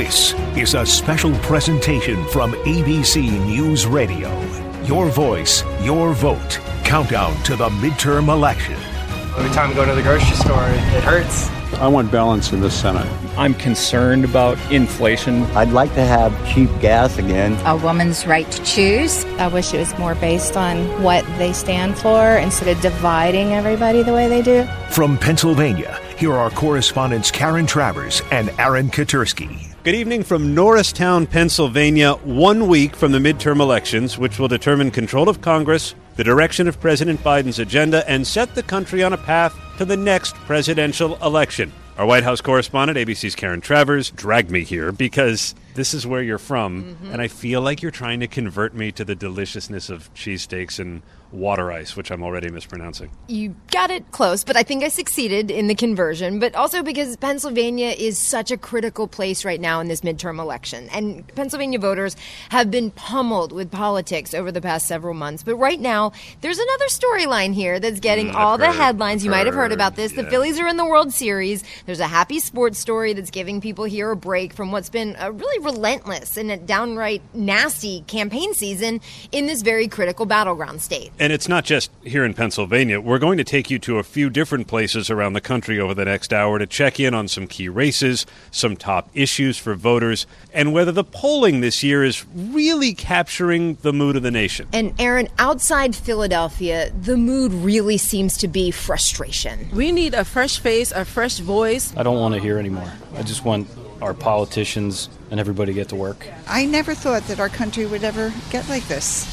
This is a special presentation from ABC News Radio. Your voice, your vote. Countdown to the midterm election. Every time I go to the grocery store, it hurts. I want balance in the Senate. I'm concerned about inflation. I'd like to have cheap gas again. A woman's right to choose. I wish it was more based on what they stand for instead of dividing everybody the way they do. From Pennsylvania, here are correspondents Karen Travers and Aaron Katersky. Good evening from Norristown, Pennsylvania, one week from the midterm elections, which will determine control of Congress, the direction of President Biden's agenda, and set the country on a path to the next presidential election. Our White House correspondent, ABC's Karen Travers, dragged me here because this is where you're from, mm-hmm. and I feel like you're trying to convert me to the deliciousness of cheesesteaks and water ice, which I'm already mispronouncing. You got it close, but I think I succeeded in the conversion. But also because Pennsylvania is such a critical place right now in this midterm election. And Pennsylvania voters have been pummeled with politics over the past several months. But right now, there's another storyline here that's getting mm, all the headlines. You might have heard about this. Yeah. The Phillies are in the World Series. There's a happy sports story that's giving people here a break from what's been a really relentless and a downright nasty campaign season in this very critical battleground state. And it's not just here in Pennsylvania. We're going to take you to a few different places around the country over the next hour to check in on some key races, some top issues for voters, and whether the polling this year is really capturing the mood of the nation. And Aaron, outside Philadelphia, the mood really seems to be frustration. We need a fresh face, a fresh voice. I don't want to hear anymore. I just want our politicians and everybody get to work. I never thought that our country would ever get like this.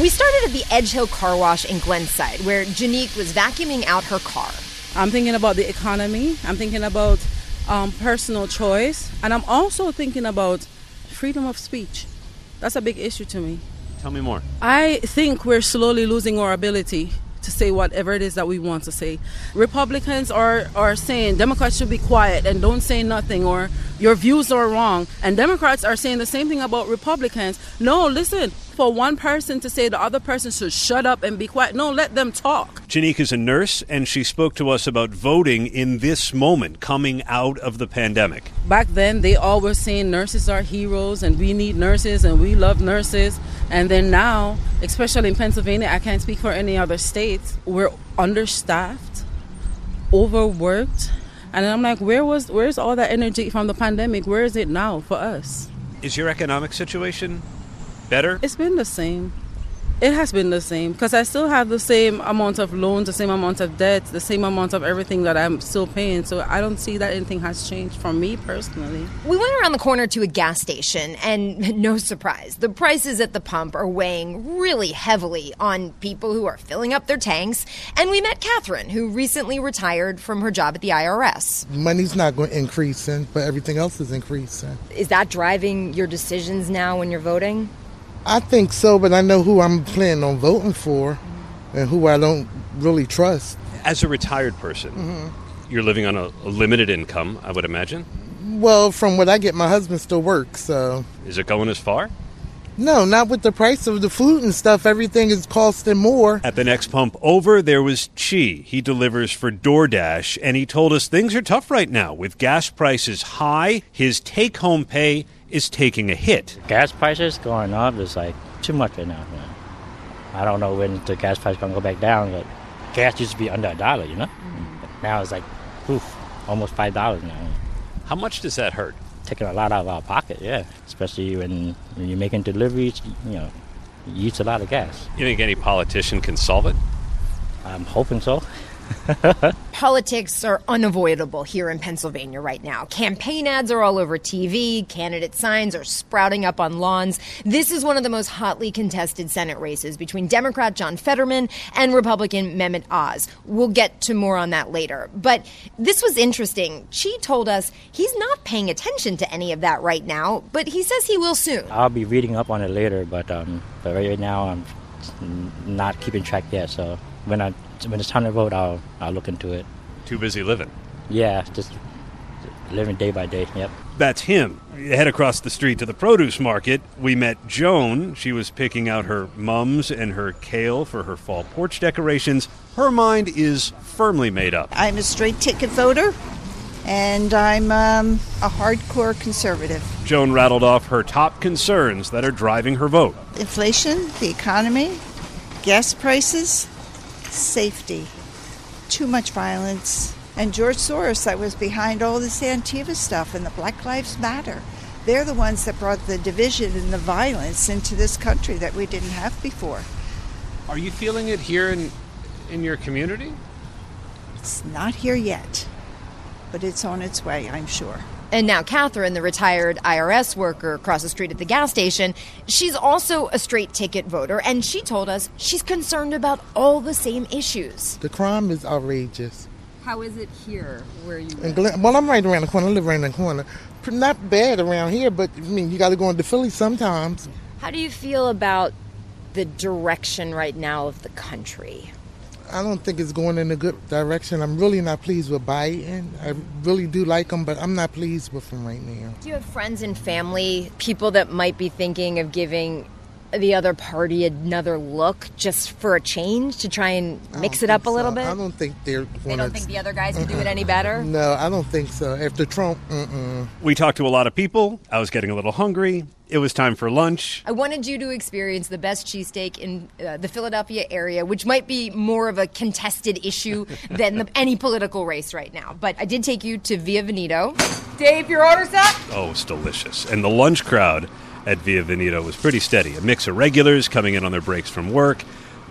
We started at the Edge Hill Car Wash in Glenside, where Janique was vacuuming out her car. I'm thinking about the economy. I'm thinking about um, personal choice. And I'm also thinking about freedom of speech. That's a big issue to me. Tell me more. I think we're slowly losing our ability to say whatever it is that we want to say. Republicans are, are saying Democrats should be quiet and don't say nothing or your views are wrong. And Democrats are saying the same thing about Republicans. No, listen, for one person to say the other person should shut up and be quiet. No, let them talk. Janique is a nurse, and she spoke to us about voting in this moment coming out of the pandemic. Back then, they all were saying nurses are heroes and we need nurses and we love nurses. And then now, especially in Pennsylvania, I can't speak for any other states, we're understaffed, overworked. And I'm like, where was where's all that energy from the pandemic? Where is it now for us? Is your economic situation better? It's been the same. It has been the same because I still have the same amount of loans, the same amount of debt, the same amount of everything that I'm still paying. So I don't see that anything has changed for me personally. We went around the corner to a gas station, and no surprise, the prices at the pump are weighing really heavily on people who are filling up their tanks. And we met Catherine, who recently retired from her job at the IRS. Money's not going to increase, but everything else is increasing. Is that driving your decisions now when you're voting? I think so, but I know who I'm planning on voting for and who I don't really trust. As a retired person, mm-hmm. you're living on a, a, limited income, I would imagine. Well, from what I get, my husband still works, so. Is it going as far? No, not with the price of the food and stuff. Everything is costing more. At the next pump over, there was Chi. He delivers for DoorDash, and he told us things are tough right now with gas prices high. His take home pay is taking a hit. Gas prices going up is like too much right now. I don't know when the gas price gonna go back down, but gas used to be under a dollar, you know. Mm-hmm. Now it's like, oof, almost five dollars now. How much does that hurt? Taking a lot out of our pocket, yeah. Especially when, when you're making deliveries, you know, you use a lot of gas. You think any politician can solve it? I'm hoping so. Politics are unavoidable here in Pennsylvania right now. Campaign ads are all over TV, candidate signs are sprouting up on lawns. This is one of the most hotly contested Senate races between Democrat John Fetterman and Republican Mehmet Oz. We'll get to more on that later. But this was interesting. Chi told us he's not paying attention to any of that right now, but he says he will soon. I'll be reading up on it later, but um, but right now I'm not keeping track yet. So when I when it's time to vote, I'll I'll look into it. Too busy living. Yeah, just living day by day. Yep. That's him. Head across the street to the produce market. We met Joan. She was picking out her mums and her kale for her fall porch decorations. Her mind is firmly made up. I'm a straight ticket voter, and I'm um, a hardcore conservative. Joan rattled off her top concerns that are driving her vote Inflation, the economy, gas prices, safety, too much violence. And George Soros, that was behind all this Antifa stuff and the Black Lives Matter. They're the ones that brought the division and the violence into this country that we didn't have before. Are you feeling it here in in your community? It's not here yet, but it's on its way, I'm sure. And now, Catherine, the retired IRS worker across the street at the gas station, she's also a straight ticket voter, and she told us she's concerned about all the same issues. The crime is outrageous. How is it here where you And Glen, well, I'm right around the corner. I live right around the corner. Not bad around here, but I mean, you got to go into Philly sometimes. How do you feel about the direction right now of the country? I don't think it's going in a good direction. I'm really not pleased with Biden. I really do like him, but I'm not pleased with him right now. Do you have friends and family, people that might be thinking of giving the other party another look just for a change to try and mix it up a little so. bit? I don't think they're. They don't think the other guys can do it any better? No, I don't think so. After Trump, mm-mm. We talked to a lot of people. I was getting a little hungry. It was time for lunch. I wanted you to experience the best cheesesteak in uh, the Philadelphia area, which might be more of a contested issue than the, any political race right now. But I did take you to Via Veneto. Dave, your order's up. Oh, it's delicious. And the lunch crowd at Via Veneto was pretty steady. A mix of regulars coming in on their breaks from work,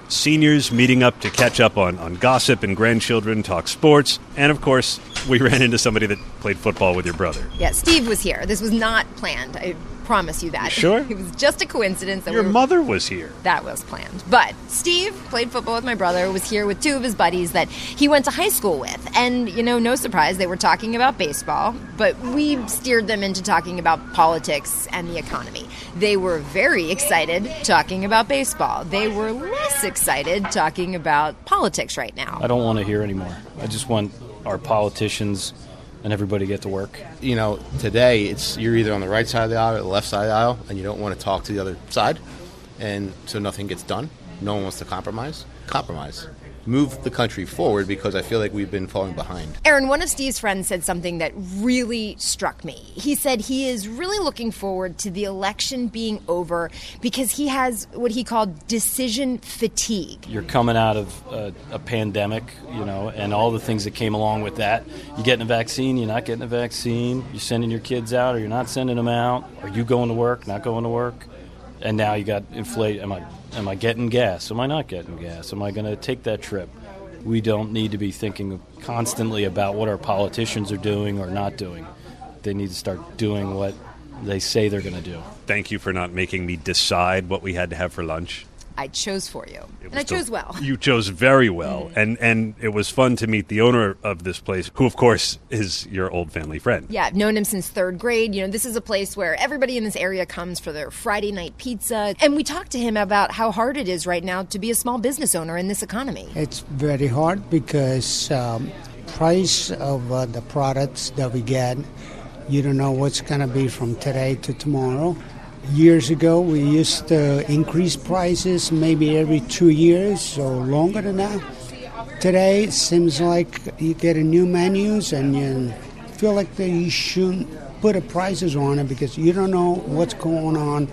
seniors meeting up to catch up on, on gossip and grandchildren, talk sports, and of course, we ran into somebody that played football with your brother. Yeah, Steve was here. This was not planned. I promise you that. You sure? it was just a coincidence that Your we were- mother was here. That was planned. But Steve played football with my brother, was here with two of his buddies that he went to high school with. And, you know, no surprise, they were talking about baseball, but we steered them into talking about politics and the economy. They were very excited talking about baseball. They were less excited talking about politics right now. I don't want to hear anymore. I just want our politicians and everybody get to work. You know, today it's you're either on the right side of the aisle or the left side of the aisle, and you don't want to talk to the other side, and so nothing gets done. No one wants to compromise. Compromise. Move the country forward because I feel like we've been falling behind. Aaron, one of Steve's friends said something that really struck me. He said he is really looking forward to the election being over because he has what he called decision fatigue. You're coming out of a, a pandemic, you know, and all the things that came along with that. You're getting a vaccine, you're not getting a vaccine. You're sending your kids out, or you're not sending them out. Are you going to work, not going to work? And now you got inflate. Am I am I getting gas? Am I not getting gas? Am I going to take that trip? We don't need to be thinking constantly about what our politicians are doing or not doing. They need to start doing what they say they're going to do. Thank you for not making me decide what we had to have for lunch. I chose for you. And was I chose well. You chose very well, and and it was fun to meet the owner of this place, who of course is your old family friend. Yeah, I've known him since third grade. You know, this is a place where everybody in this area comes for their Friday night pizza. And we talked to him about how hard it is right now to be a small business owner in this economy. It's very hard because um, price of uh, the products that we get, you don't know what's going to be from today to tomorrow. Years ago, we used to increase prices maybe every two years or longer than that. Today, it seems like you get a new menus and you feel like that you shouldn't put a prices on it because you don't know what's going on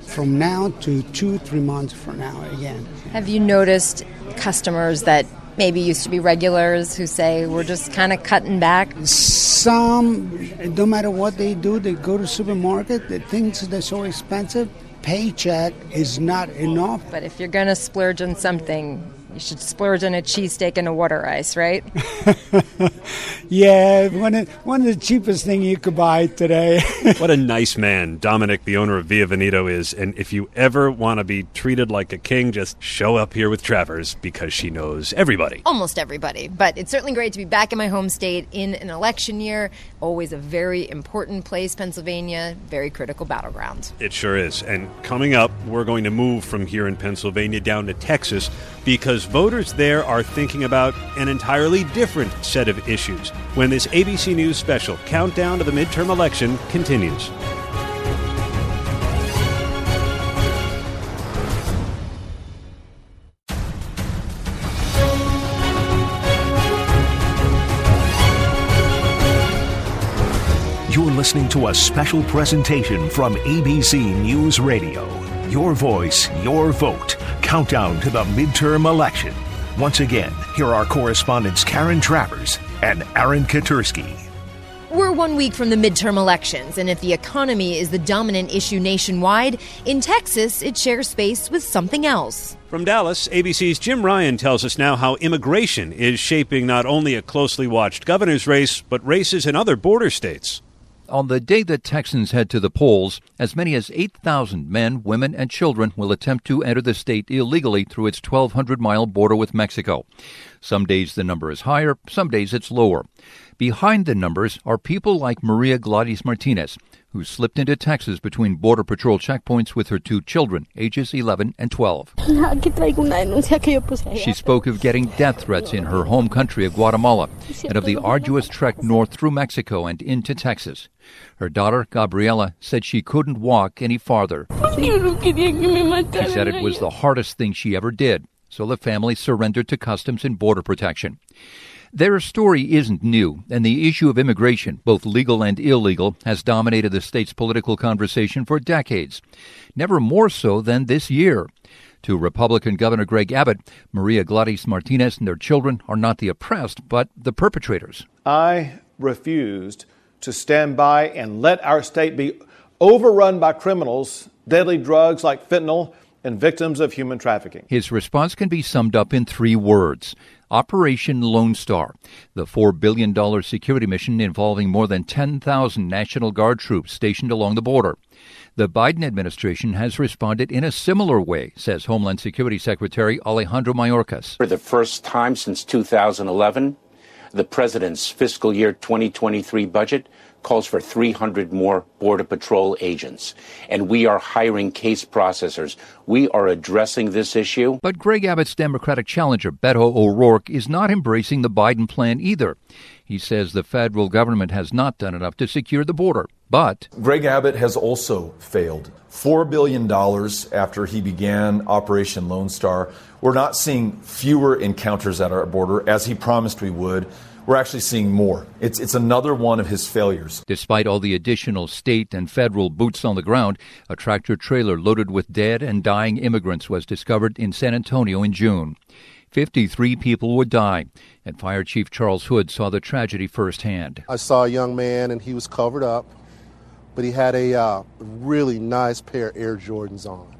from now to two, three months from now again. Have you noticed customers that maybe used to be regulars who say we're just kind of cutting back? Some, no matter what they do, they go to supermarket. The things that are so expensive, paycheck is not enough. But if you're going to splurge on something, You should splurge on a cheesesteak and a water ice, right? yeah, one of, one of the cheapest thing you could buy today. what a nice man Dominic, the owner of Via Veneto, is. And if you ever want to be treated like a king, just show up here with Travers because she knows everybody. Almost everybody. But it's certainly great to be back in my home state in an election year. Always a very important place, Pennsylvania, very critical battleground. It sure is. And coming up, we're going to move from here in Pennsylvania down to Texas because voters there are thinking about an entirely different set of issues when this ABC News special, Countdown to the Midterm Election, continues. You're listening to a special presentation from ABC News Radio. Your voice, your vote. Countdown to the midterm election. Once again, here are correspondents Karen Travers and Aaron Katersky. We're one week from the midterm elections, and if the economy is the dominant issue nationwide, in Texas it shares space with something else. From Dallas, ABC's Jim Ryan tells us now how immigration is shaping not only a closely watched governor's race, but races in other border states. On the day that Texans head to the polls, as many as 8,000 men, women, and children will attempt to enter the state illegally through its 1,200 mile border with Mexico. Some days the number is higher, some days it's lower. Behind the numbers are people like Maria Gladys Martinez, who slipped into Texas between Border Patrol checkpoints with her two children, ages 11 and 12. She spoke of getting death threats in her home country of Guatemala and of the arduous trek north through Mexico and into Texas. Her daughter, Gabriela, said she couldn't walk any farther. She said it was the hardest thing she ever did, so the family surrendered to Customs and Border Protection. Their story isn't new, and the issue of immigration, both legal and illegal, has dominated the state's political conversation for decades. Never more so than this year. To Republican Governor Greg Abbott, Maria Gladys Martinez and their children are not the oppressed, but the perpetrators. I refused to stand by and let our state be overrun by criminals, deadly drugs like fentanyl, and victims of human trafficking. His response can be summed up in three words Operation Lone Star, the $4 billion security mission involving more than 10,000 National Guard troops stationed along the border. The Biden administration has responded in a similar way, says Homeland Security Secretary Alejandro Mayorkas. For the first time since 2011, the president's fiscal year 2023 budget calls for 300 more Border Patrol agents. And we are hiring case processors. We are addressing this issue. But Greg Abbott's Democratic challenger, Beto O'Rourke, is not embracing the Biden plan either. He says the federal government has not done enough to secure the border. But Greg Abbott has also failed. $4 billion after he began Operation Lone Star. We're not seeing fewer encounters at our border as he promised we would we're actually seeing more. It's, it's another one of his failures. Despite all the additional state and federal boots on the ground, a tractor trailer loaded with dead and dying immigrants was discovered in San Antonio in June. 53 people would die, and Fire Chief Charles Hood saw the tragedy firsthand. I saw a young man, and he was covered up, but he had a uh, really nice pair of Air Jordans on.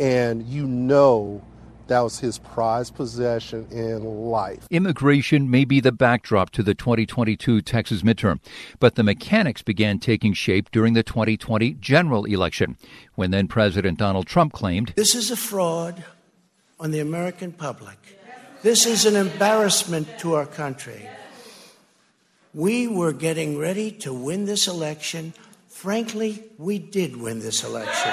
And you know that was his prized possession in life. Immigration may be the backdrop to the 2022 Texas midterm, but the mechanics began taking shape during the 2020 general election, when then President Donald Trump claimed This is a fraud on the American public. This is an embarrassment to our country. We were getting ready to win this election Frankly, we did win this election.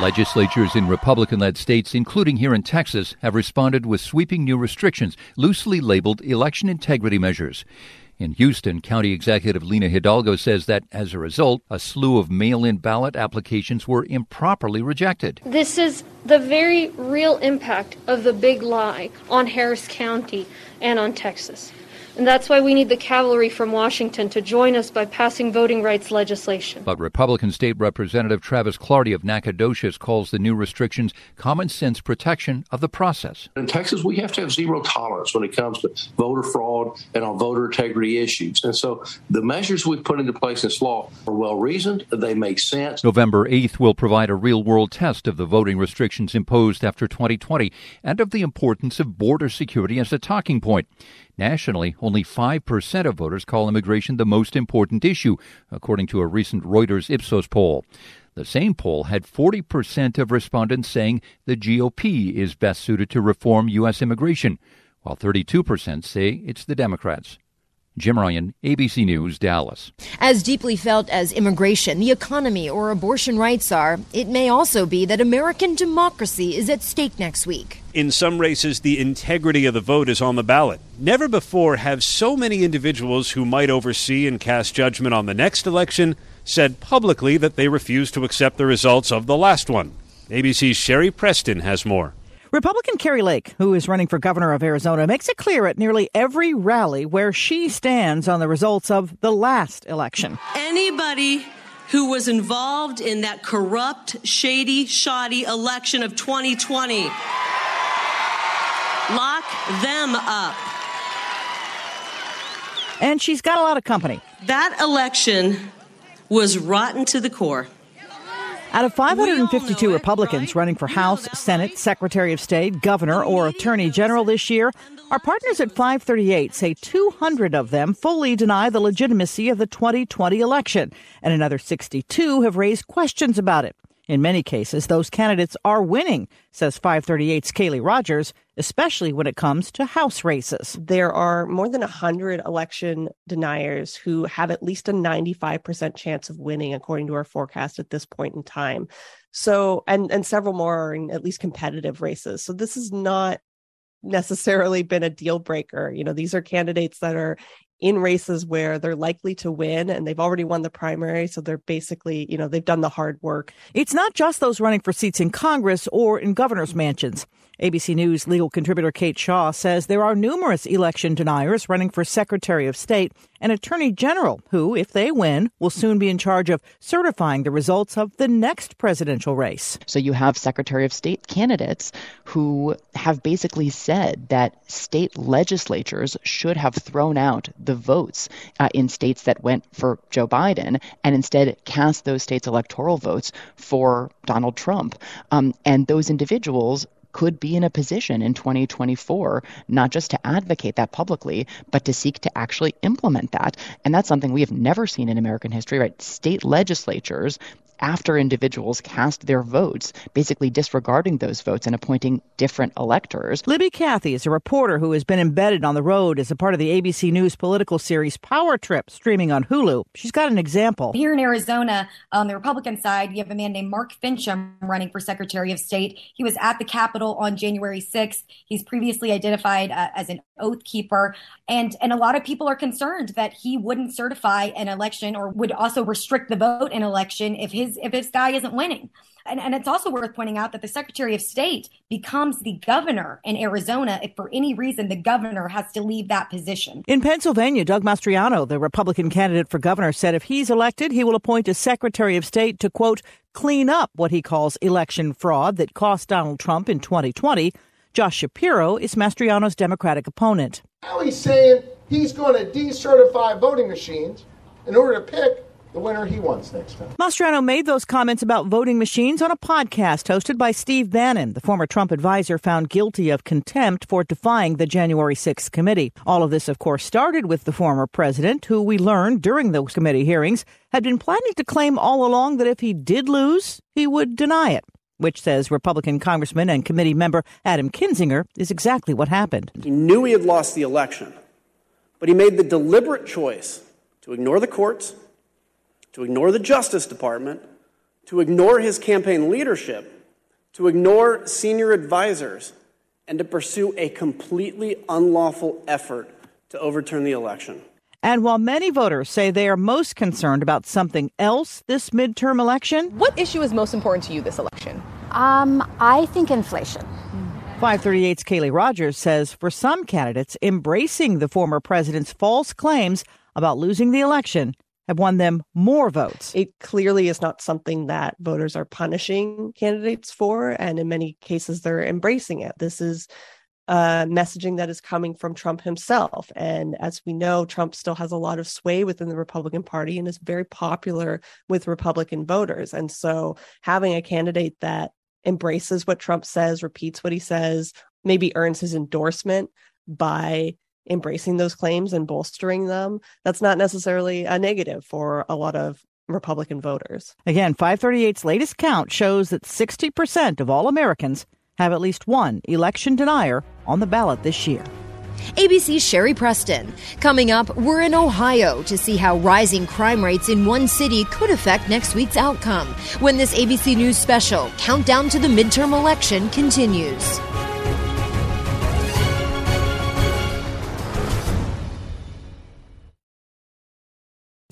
Legislatures in Republican led states, including here in Texas, have responded with sweeping new restrictions, loosely labeled election integrity measures. In Houston, County Executive Lina Hidalgo says that as a result, a slew of mail in ballot applications were improperly rejected. This is the very real impact of the big lie on Harris County and on Texas. And that's why we need the cavalry from Washington to join us by passing voting rights legislation. But Republican State Representative Travis Clardy of Nacogdoches calls the new restrictions common sense protection of the process. In Texas, we have to have zero tolerance when it comes to voter fraud and on voter integrity issues. And so the measures we've put into place in this law are well reasoned, they make sense. November 8th will provide a real world test of the voting restrictions imposed after 2020 and of the importance of border security as a talking point. Nationally, only 5% of voters call immigration the most important issue, according to a recent Reuters Ipsos poll. The same poll had 40% of respondents saying the GOP is best suited to reform U.S. immigration, while 32% say it's the Democrats. Jim Ryan, ABC News, Dallas. As deeply felt as immigration, the economy, or abortion rights are, it may also be that American democracy is at stake next week. In some races, the integrity of the vote is on the ballot. Never before have so many individuals who might oversee and cast judgment on the next election said publicly that they refuse to accept the results of the last one. ABC's Sherry Preston has more. Republican Kari Lake, who is running for governor of Arizona, makes it clear at nearly every rally where she stands on the results of the last election. Anybody who was involved in that corrupt, shady, shoddy election of 2020, lock them up. And she's got a lot of company. That election was rotten to the core. Out of 552 Republicans running for House, Senate, Secretary of State, Governor, or Attorney General this year, our partners at 538 say 200 of them fully deny the legitimacy of the 2020 election, and another 62 have raised questions about it. In many cases, those candidates are winning, says 538's Kaleigh Rogers, especially when it comes to House races. There are more than 100 election deniers who have at least a 95% chance of winning, according to our forecast at this point in time. So, and, and several more are in at least competitive races. So, this has not necessarily been a deal breaker. You know, these are candidates that are in races where they're likely to win and they've already won the primary. So they're basically, you know, they've done the hard work. It's not just those running for seats in Congress or in governor's mansions. ABC News legal contributor Kate Shaw says there are numerous election deniers running for Secretary of State and Attorney General who, if they win, will soon be in charge of certifying the results of the next presidential race. So you have Secretary of State candidates who have basically said that state legislatures should have thrown out the votes uh, in states that went for Joe Biden and instead cast those states' electoral votes for Donald Trump. Um, and those individuals could be in a position in 2024 not just to advocate that publicly, but to seek to actually implement that. And that's something we have never seen in American history, right? State legislatures after individuals cast their votes, basically disregarding those votes and appointing different electors. Libby Cathey is a reporter who has been embedded on the road as a part of the ABC News political series Power Trip, streaming on Hulu. She's got an example. Here in Arizona, on the Republican side, you have a man named Mark Finchem running for Secretary of State. He was at the Capitol on January 6th. He's previously identified uh, as an oath keeper. And, and a lot of people are concerned that he wouldn't certify an election or would also restrict the vote in election if his if this guy isn't winning. And, and it's also worth pointing out that the Secretary of State becomes the governor in Arizona if for any reason the governor has to leave that position. In Pennsylvania, Doug Mastriano, the Republican candidate for governor, said if he's elected, he will appoint a Secretary of State to, quote, clean up what he calls election fraud that cost Donald Trump in 2020. Josh Shapiro is Mastriano's Democratic opponent. Now he's saying he's going to decertify voting machines in order to pick the winner he wants next time. Mastriano made those comments about voting machines on a podcast hosted by Steve Bannon, the former Trump advisor found guilty of contempt for defying the January 6th committee. All of this, of course, started with the former president, who we learned during those committee hearings had been planning to claim all along that if he did lose, he would deny it which says Republican Congressman and committee member Adam Kinzinger is exactly what happened. He knew he had lost the election, but he made the deliberate choice to ignore the courts, to ignore the Justice Department, to ignore his campaign leadership, to ignore senior advisors, and to pursue a completely unlawful effort to overturn the election. And while many voters say they are most concerned about something else this midterm election, what issue is most important to you this election? Um, I think inflation. 538's Kaleigh Rogers says for some candidates, embracing the former president's false claims about losing the election have won them more votes. It clearly is not something that voters are punishing candidates for. And in many cases, they're embracing it. This is uh, messaging that is coming from Trump himself. And as we know, Trump still has a lot of sway within the Republican Party and is very popular with Republican voters. And so having a candidate that embraces what Trump says, repeats what he says, maybe earns his endorsement by embracing those claims and bolstering them, that's not necessarily a negative for a lot of Republican voters. Again, 538's latest count shows that 60% of all Americans have at least one election denier on the ballot this year. ABC's Sherry Preston. Coming up, we're in Ohio to see how rising crime rates in one city could affect next week's outcome when this ABC News special, Countdown to the Midterm Election, continues.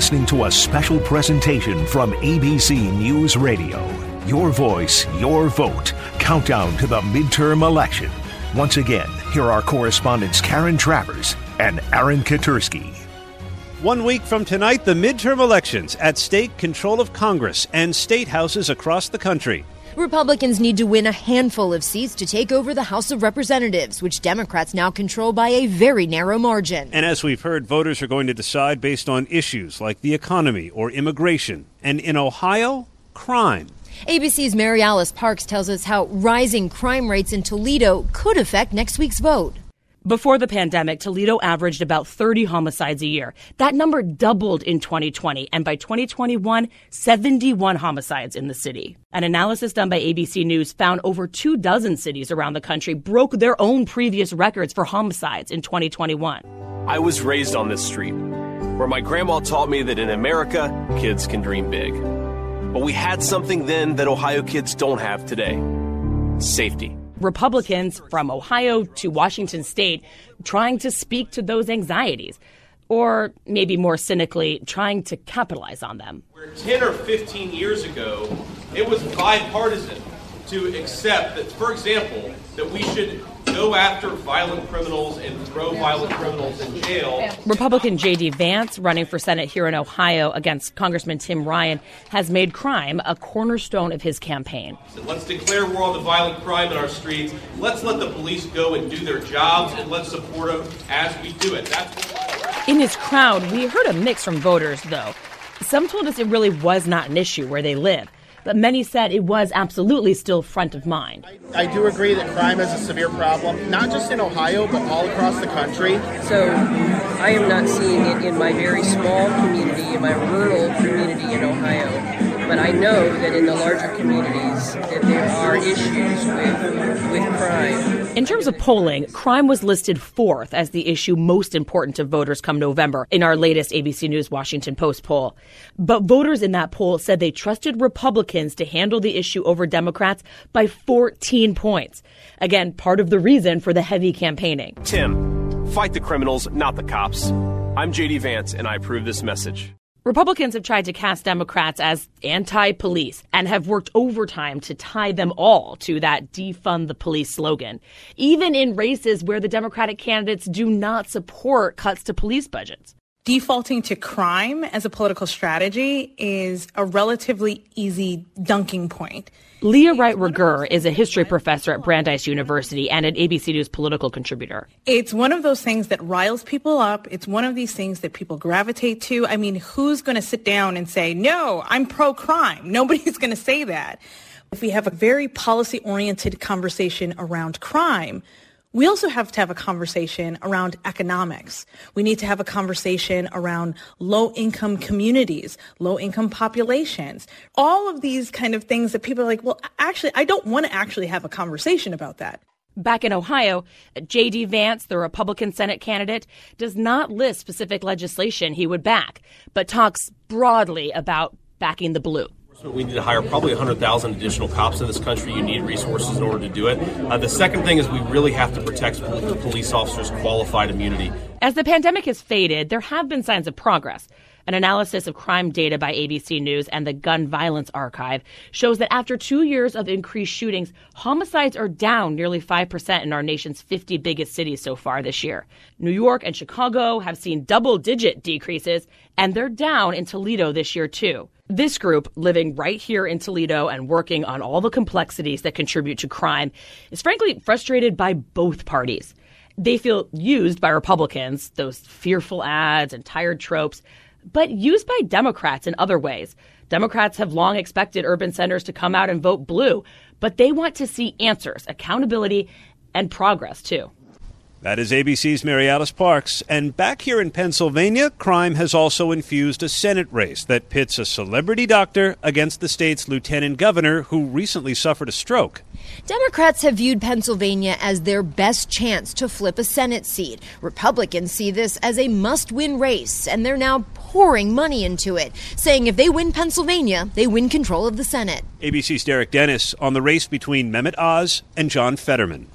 Listening to a special presentation from ABC News Radio. Your voice, your vote. Countdown to the midterm election. Once again, here are correspondents Karen Travers and Aaron Katersky. One week from tonight, the midterm elections at stake, control of Congress and state houses across the country. Republicans need to win a handful of seats to take over the House of Representatives, which Democrats now control by a very narrow margin. And as we've heard, voters are going to decide based on issues like the economy or immigration. And in Ohio, crime. ABC's Mary Alice Parks tells us how rising crime rates in Toledo could affect next week's vote. Before the pandemic, Toledo averaged about 30 homicides a year. That number doubled in 2020, and by 2021, 71 homicides in the city. An analysis done by ABC News found over two dozen cities around the country broke their own previous records for homicides in 2021. I was raised on this street, where my grandma taught me that in America, kids can dream big. But we had something then that Ohio kids don't have today safety. Republicans from Ohio to Washington state trying to speak to those anxieties, or maybe more cynically, trying to capitalize on them. Where 10 or 15 years ago, it was bipartisan to accept that, for example, that we should go after violent criminals and throw violent criminals in jail. Republican J.D. Vance, running for Senate here in Ohio against Congressman Tim Ryan, has made crime a cornerstone of his campaign. Let's declare war on the violent crime in our streets. Let's let the police go and do their jobs, and let's support them as we do it. That's in his crowd, we heard a mix from voters, though. Some told us it really was not an issue where they live but many said it was absolutely still front of mind. I do agree that crime is a severe problem, not just in Ohio, but all across the country. So I am not seeing it in my very small community, in my rural community in Ohio. But I know that in the larger communities that there are issues with, with crime. In terms of polling, crime was listed fourth as the issue most important to voters come November in our latest ABC News Washington Post poll. But voters in that poll said they trusted Republicans to handle the issue over Democrats by 14 points. Again, part of the reason for the heavy campaigning. Tim, fight the criminals, not the cops. I'm JD Vance, and I approve this message. Republicans have tried to cast Democrats as anti police and have worked overtime to tie them all to that defund the police slogan, even in races where the Democratic candidates do not support cuts to police budgets. Defaulting to crime as a political strategy is a relatively easy dunking point. Leah Wright Rigueur is a history professor at Brandeis University and an ABC News political contributor. It's one of those things that riles people up. It's one of these things that people gravitate to. I mean, who's going to sit down and say, no, I'm pro crime? Nobody's going to say that. If we have a very policy oriented conversation around crime, we also have to have a conversation around economics. We need to have a conversation around low income communities, low income populations, all of these kind of things that people are like, well, actually, I don't want to actually have a conversation about that. Back in Ohio, J.D. Vance, the Republican Senate candidate, does not list specific legislation he would back, but talks broadly about backing the blue. We need to hire probably 100,000 additional cops in this country. You need resources in order to do it. Uh, the second thing is we really have to protect police officers' qualified immunity. As the pandemic has faded, there have been signs of progress. An analysis of crime data by ABC News and the Gun Violence Archive shows that after two years of increased shootings, homicides are down nearly 5% in our nation's 50 biggest cities so far this year. New York and Chicago have seen double digit decreases, and they're down in Toledo this year, too. This group, living right here in Toledo and working on all the complexities that contribute to crime, is frankly frustrated by both parties. They feel used by Republicans, those fearful ads and tired tropes, but used by Democrats in other ways. Democrats have long expected urban centers to come out and vote blue, but they want to see answers, accountability, and progress too. That is ABC's Mary Alice Parks. And back here in Pennsylvania, crime has also infused a Senate race that pits a celebrity doctor against the state's lieutenant governor who recently suffered a stroke. Democrats have viewed Pennsylvania as their best chance to flip a Senate seat. Republicans see this as a must win race, and they're now pouring money into it, saying if they win Pennsylvania, they win control of the Senate. ABC's Derek Dennis on the race between Mehmet Oz and John Fetterman.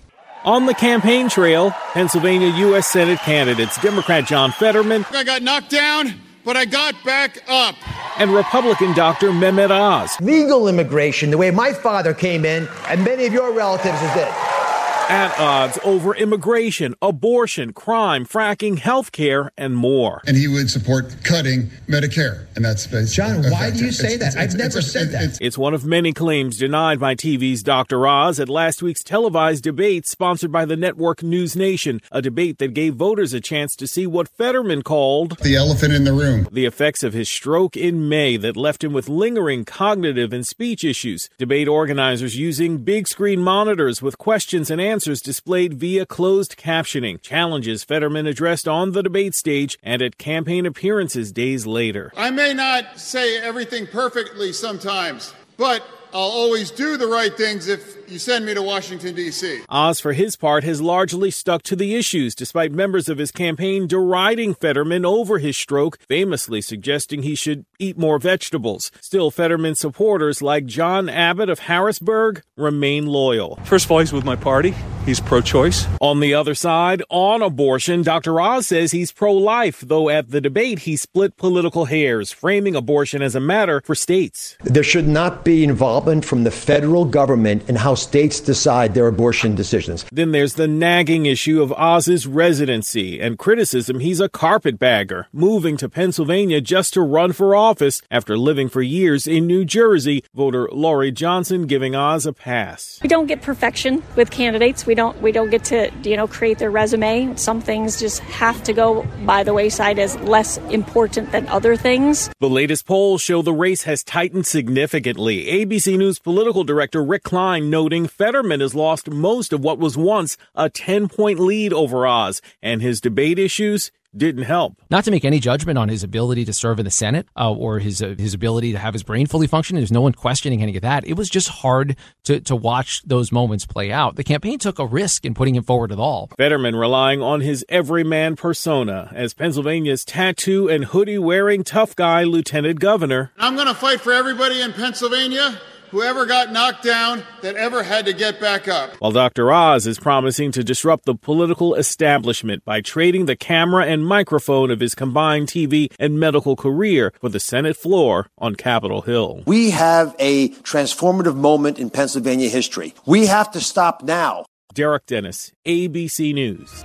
On the campaign trail, Pennsylvania U.S. Senate candidates Democrat John Fetterman. I got knocked down, but I got back up. And Republican Dr. Mehmet Oz. Legal immigration, the way my father came in, and many of your relatives did at odds over immigration, abortion, crime, fracking, health care, and more. And he would support cutting Medicare. And that's John, why do you say it's, that? It's, I've never said that. It's one of many claims denied by TV's Dr. Oz at last week's televised debate sponsored by the network News Nation, a debate that gave voters a chance to see what Fetterman called the elephant in the room. The effects of his stroke in May that left him with lingering cognitive and speech issues. Debate organizers using big screen monitors with questions and answers answers displayed via closed captioning, challenges Fetterman addressed on the debate stage and at campaign appearances days later. I may not say everything perfectly sometimes, but I'll always do the right things if you send me to Washington, D.C. Oz, for his part, has largely stuck to the issues, despite members of his campaign deriding Fetterman over his stroke, famously suggesting he should eat more vegetables. Still, Fetterman supporters like John Abbott of Harrisburg remain loyal. First of all, he's with my party. He's pro choice. On the other side, on abortion, Dr. Oz says he's pro life, though at the debate he split political hairs, framing abortion as a matter for states. There should not be involvement from the federal government in how states decide their abortion decisions. Then there's the nagging issue of Oz's residency and criticism he's a carpetbagger, moving to Pennsylvania just to run for office after living for years in New Jersey. Voter Laurie Johnson giving Oz a pass. We don't get perfection with candidates. We don't we don't get to you know create their resume. Some things just have to go by the wayside as less important than other things. The latest polls show the race has tightened significantly. ABC News political director Rick Klein noting Fetterman has lost most of what was once a 10 point lead over Oz, and his debate issues didn't help. Not to make any judgment on his ability to serve in the Senate uh, or his uh, his ability to have his brain fully function. There's no one questioning any of that. It was just hard to to watch those moments play out. The campaign took a risk in putting him forward at all. Fetterman relying on his everyman persona as Pennsylvania's tattoo and hoodie wearing tough guy lieutenant governor. I'm going to fight for everybody in Pennsylvania whoever got knocked down that ever had to get back up. While Dr. Oz is promising to disrupt the political establishment by trading the camera and microphone of his combined TV and medical career for the Senate floor on Capitol Hill. We have a transformative moment in Pennsylvania history. We have to stop now. Derek Dennis, ABC News.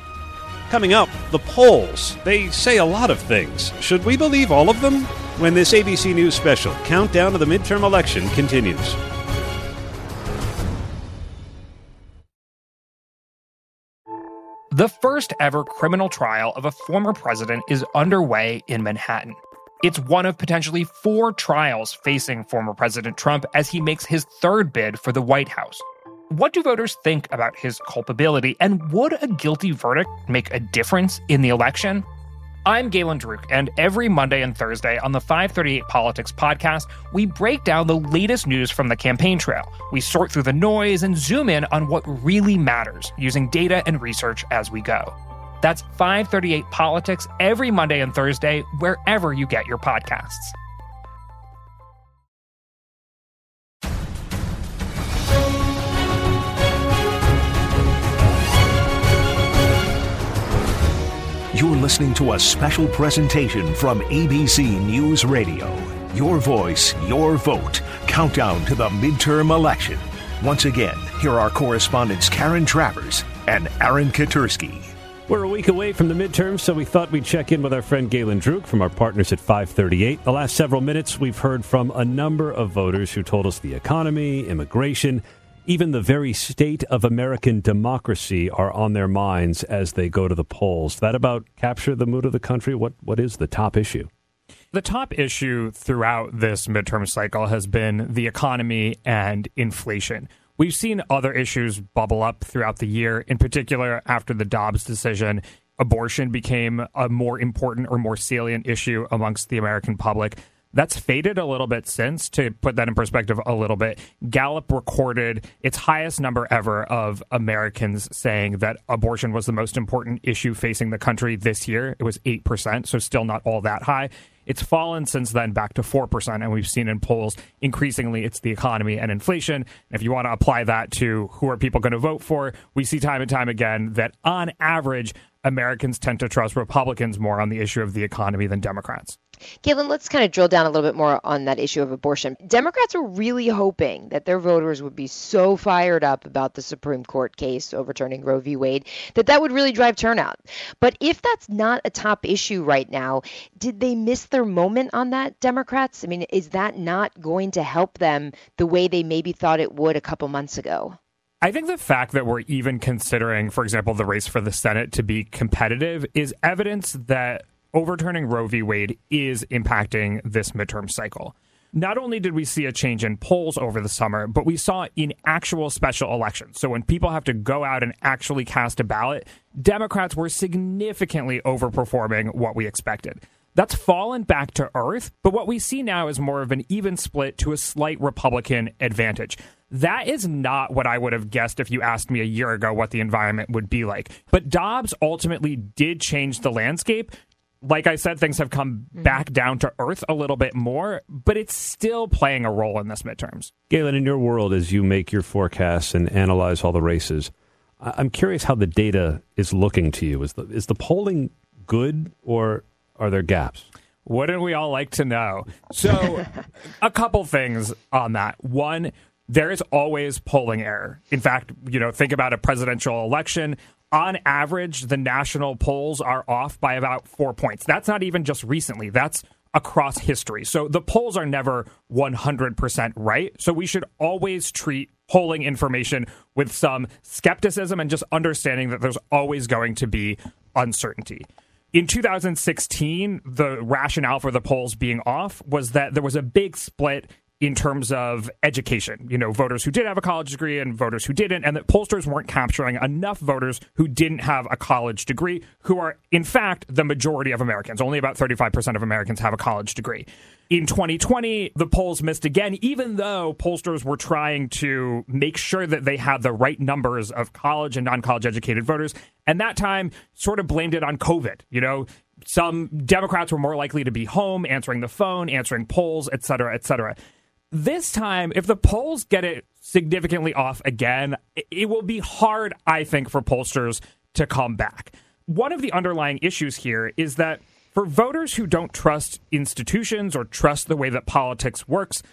Coming up, the polls. They say a lot of things. Should we believe all of them? When this ABC News special, Countdown to the Midterm Election, continues. The first ever criminal trial of a former president is underway in Manhattan. It's one of potentially four trials facing former President Trump as he makes his third bid for the White House. What do voters think about his culpability, and would a guilty verdict make a difference in the election? I'm Galen Druke, and every Monday and Thursday on the 538 Politics podcast, we break down the latest news from the campaign trail. We sort through the noise and zoom in on what really matters using data and research as we go. That's 538 Politics every Monday and Thursday, wherever you get your podcasts. You're listening to a special presentation from ABC News Radio. Your voice, your vote. Countdown to the midterm election. Once again, here are correspondents Karen Travers and Aaron Katersky. We're a week away from the midterms, so we thought we'd check in with our friend Galen Druke from our partners at 538. The last several minutes, we've heard from a number of voters who told us the economy, immigration, even the very state of American democracy are on their minds as they go to the polls. That about capture the mood of the country? What what is the top issue? The top issue throughout this midterm cycle has been the economy and inflation. We've seen other issues bubble up throughout the year, in particular after the Dobbs decision. Abortion became a more important or more salient issue amongst the American public. That's faded a little bit since. To put that in perspective a little bit, Gallup recorded its highest number ever of Americans saying that abortion was the most important issue facing the country this year. It was 8%, so still not all that high. It's fallen since then back to 4%, and we've seen in polls increasingly it's the economy and inflation. If you want to apply that to who are people going to vote for, we see time and time again that on average, Americans tend to trust Republicans more on the issue of the economy than Democrats. Galen, let's kind of drill down a little bit more on that issue of abortion. Democrats were really hoping that their voters would be so fired up about the Supreme Court case overturning Roe v. Wade that that would really drive turnout. But if that's not a top issue right now, did they miss their moment on that, Democrats? I mean, is that not going to help them the way they maybe thought it would a couple months ago? I think the fact that we're even considering, for example, the race for the Senate to be competitive is evidence that overturning Roe v. Wade is impacting this midterm cycle. Not only did we see a change in polls over the summer, but we saw in actual special elections. So when people have to go out and actually cast a ballot, Democrats were significantly overperforming what we expected. That's fallen back to earth, but what we see now is more of an even split to a slight Republican advantage. That is not what I would have guessed if you asked me a year ago what the environment would be like. But Dobbs ultimately did change the landscape like I said, things have come mm-hmm. back down to earth a little bit more, but it's still playing a role in this midterms. Galen, in your world, as you make your forecasts and analyze all the races, I'm curious how the data is looking to you. Is the is the polling good, or are there gaps? Wouldn't we all like to know? So, a couple things on that. One, there is always polling error. In fact, you know, think about a presidential election on average, the national polls are off by about four points. That's not even just recently, that's across history. So the polls are never 100% right. So we should always treat polling information with some skepticism and just understanding that there's always going to be uncertainty. In 2016, the rationale for the polls being off was that there was a big split in terms of education, you know, voters who did have a college degree and voters who didn't, and that pollsters weren't capturing enough voters who didn't have a college degree, who are, in fact, the majority of Americans. Only about 35% of Americans have a college degree. In 2020, the polls missed again, even though pollsters were trying to make sure that they had the right numbers of college and non college educated voters. And that time sort of blamed it on COVID. You know, some Democrats were more likely to be home, answering the phone, answering polls, et cetera, et cetera This time, if the polls get it significantly off again, it will be hard, I think, for pollsters to come back. One of the underlying issues here is that for voters who don't trust institutions or trust the way that politics works,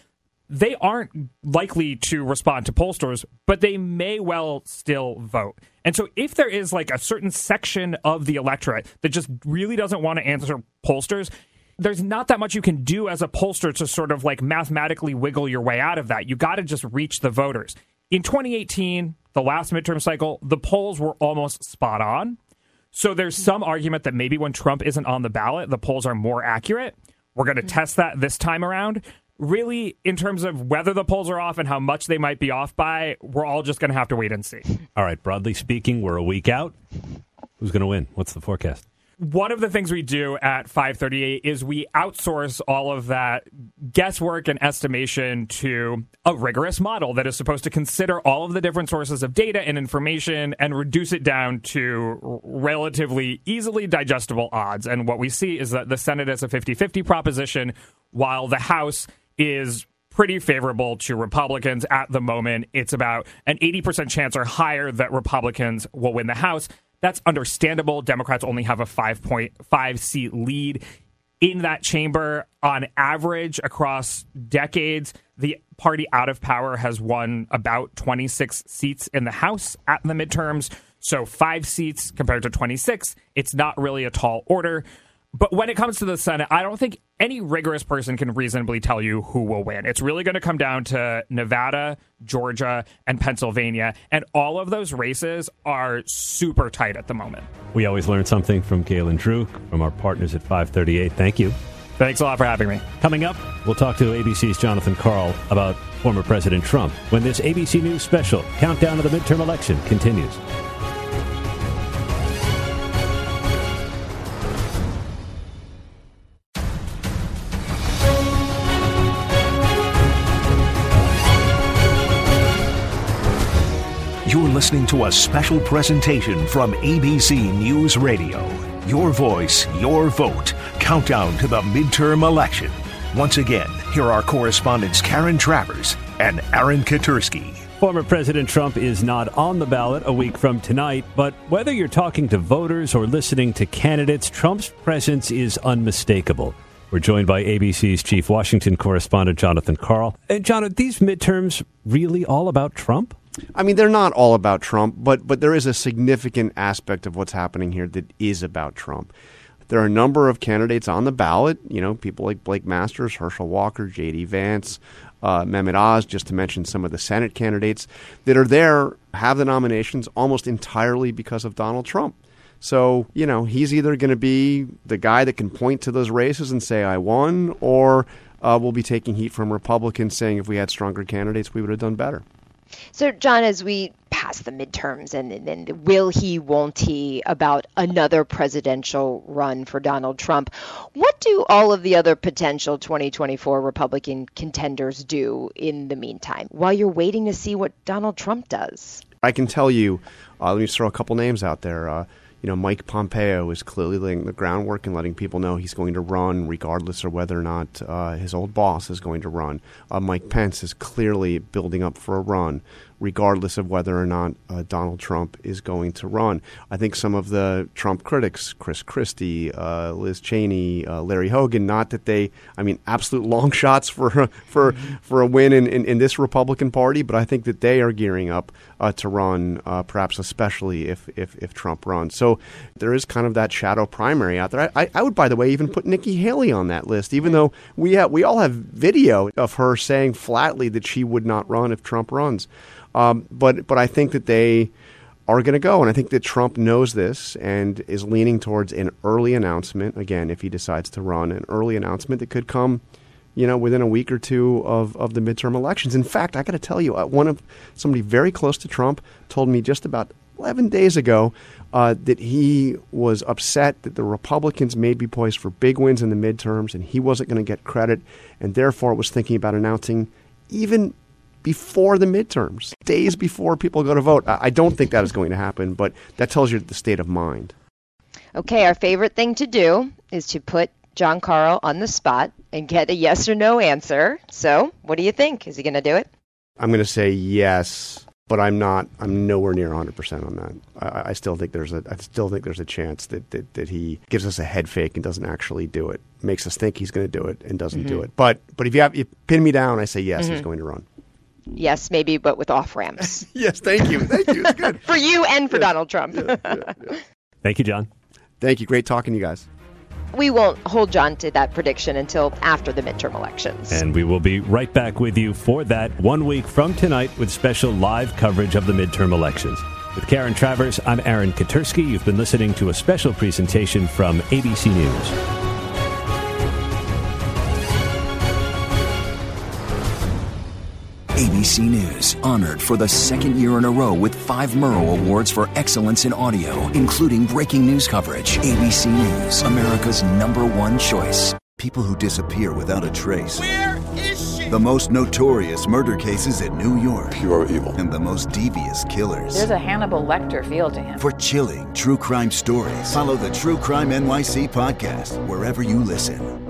they aren't likely to respond to pollsters, but they may well still vote. And so, if there is like a certain section of the electorate that just really doesn't want to answer pollsters, there's not that much you can do as a pollster to sort of like mathematically wiggle your way out of that. You got to just reach the voters. In 2018, the last midterm cycle, the polls were almost spot on. So there's hmm. some argument that maybe when Trump isn't on the ballot, the polls are more accurate. We're going to hmm. test that this time around really, in terms of whether the polls are off and how much they might be off by, we're all just going to have to wait and see. All right, broadly speaking, we're a week out. Who's going to win? What's the forecast? One of the things we do at 538 is we outsource all of that guesswork and estimation to a rigorous model that is supposed to consider all of the different sources of data and information and reduce it down to relatively easily digestible odds. And what we see is that the Senate is a 50 50 proposition, while the House is pretty favorable to Republicans at the moment. It's about an 80% chance or higher that Republicans will win the House. That's understandable. Democrats only have a 5.5 seat lead in that chamber. On average, across decades, the party out of power has won about 26 seats in the House at the midterms. So, five seats compared to 26, it's not really a tall order. But when it comes to the Senate, I don't think any rigorous person can reasonably tell you who will win. It's really going to come down to Nevada, Georgia, and Pennsylvania. And all of those races are super tight at the moment. We always learn something from Galen Druke, from our partners at 538. Thank you. Thanks a lot for having me. Coming up, we'll talk to ABC's Jonathan Karl about former President Trump when this ABC News special, Countdown to the Midterm Election, continues. Listening to a special presentation from ABC News Radio. Your voice, your vote. Countdown to the midterm election. Once again, here are correspondents Karen Travers and Aaron Katersky. Former President Trump is not on the ballot a week from tonight, but whether you're talking to voters or listening to candidates, Trump's presence is unmistakable. We're joined by ABC's chief Washington correspondent, Jonathan Karl. And Jonathan, these midterms really all about Trump? I mean, they're not all about Trump, but but there is a significant aspect of what's happening here that is about Trump. There are a number of candidates on the ballot. You know, people like Blake Masters, Herschel Walker, J.D. Vance, uh, Mehmet Oz, just to mention some of the Senate candidates that are there, have the nominations almost entirely because of Donald Trump. So, you know, he's either going to be the guy that can point to those races and say, I won, or uh, we'll be taking heat from Republicans saying if we had stronger candidates, we would have done better. So, John, as we pass the midterms and then will he, won't he, about another presidential run for Donald Trump, what do all of the other potential 2024 Republican contenders do in the meantime while you're waiting to see what Donald Trump does? I can tell you, uh, let me throw a couple names out there. Uh, you know, Mike Pompeo is clearly laying the groundwork and letting people know he's going to run, regardless of whether or not uh, his old boss is going to run. Uh, Mike Pence is clearly building up for a run regardless of whether or not uh, Donald Trump is going to run. I think some of the Trump critics, Chris Christie, uh, Liz Cheney, uh, Larry Hogan, not that they, I mean, absolute long shots for for for a win in, in, in, this Republican Party, but I think that they are gearing up uh, to run, uh, perhaps especially if, if if Trump runs. So there is kind of that shadow primary out there. I, I would, by the way, even put Nikki Haley on that list, even though we we all have video of her saying flatly that she would not run if Trump runs. Um, but but I think that they are going to go, and I think that Trump knows this and is leaning towards an early announcement. Again, if he decides to run, an early announcement that could come, you know, within a week or two of, of the midterm elections. In fact, I got to tell you, uh, one of somebody very close to Trump told me just about 11 days ago uh, that he was upset that the Republicans may be poised for big wins in the midterms, and he wasn't going to get credit, and therefore was thinking about announcing even before the midterms, days before people go to vote. I don't think that is going to happen, but that tells you the state of mind. Okay, our favorite thing to do is to put John Karl on the spot and get a yes or no answer. So, what do you think? Is he going to do it? I'm going to say yes, but I'm not. I'm nowhere near 100 percent on that. I, I, still think there's a. I still think there's a chance that, that, that he gives us a head fake and doesn't actually do it. Makes us think he's going to do it and doesn't mm-hmm. do it. But but if you have you pin me down, I say yes, mm-hmm. he's going to run. Yes, maybe, but with off ramps. yes, thank you, thank you. It's good for you and for Donald Trump. thank you, John. Thank you. Great talking to you guys we won't hold John to that prediction until after the midterm elections. And we will be right back with you for that one week from tonight with special live coverage of the midterm elections. With Karen Travers, I'm Aaron Katersky. You've been listening to a special presentation from ABC News. ABC News, honored for the second year in a row with five Murrow Awards for excellence in audio, including breaking news coverage. ABC News, America's number one choice. People who disappear without a trace. Where is she? The most notorious murder cases in New York. Pure evil. And the most devious killers. There's a Hannibal Lecter feel to him. For chilling true crime stories, follow the True Crime NYC podcast wherever you listen.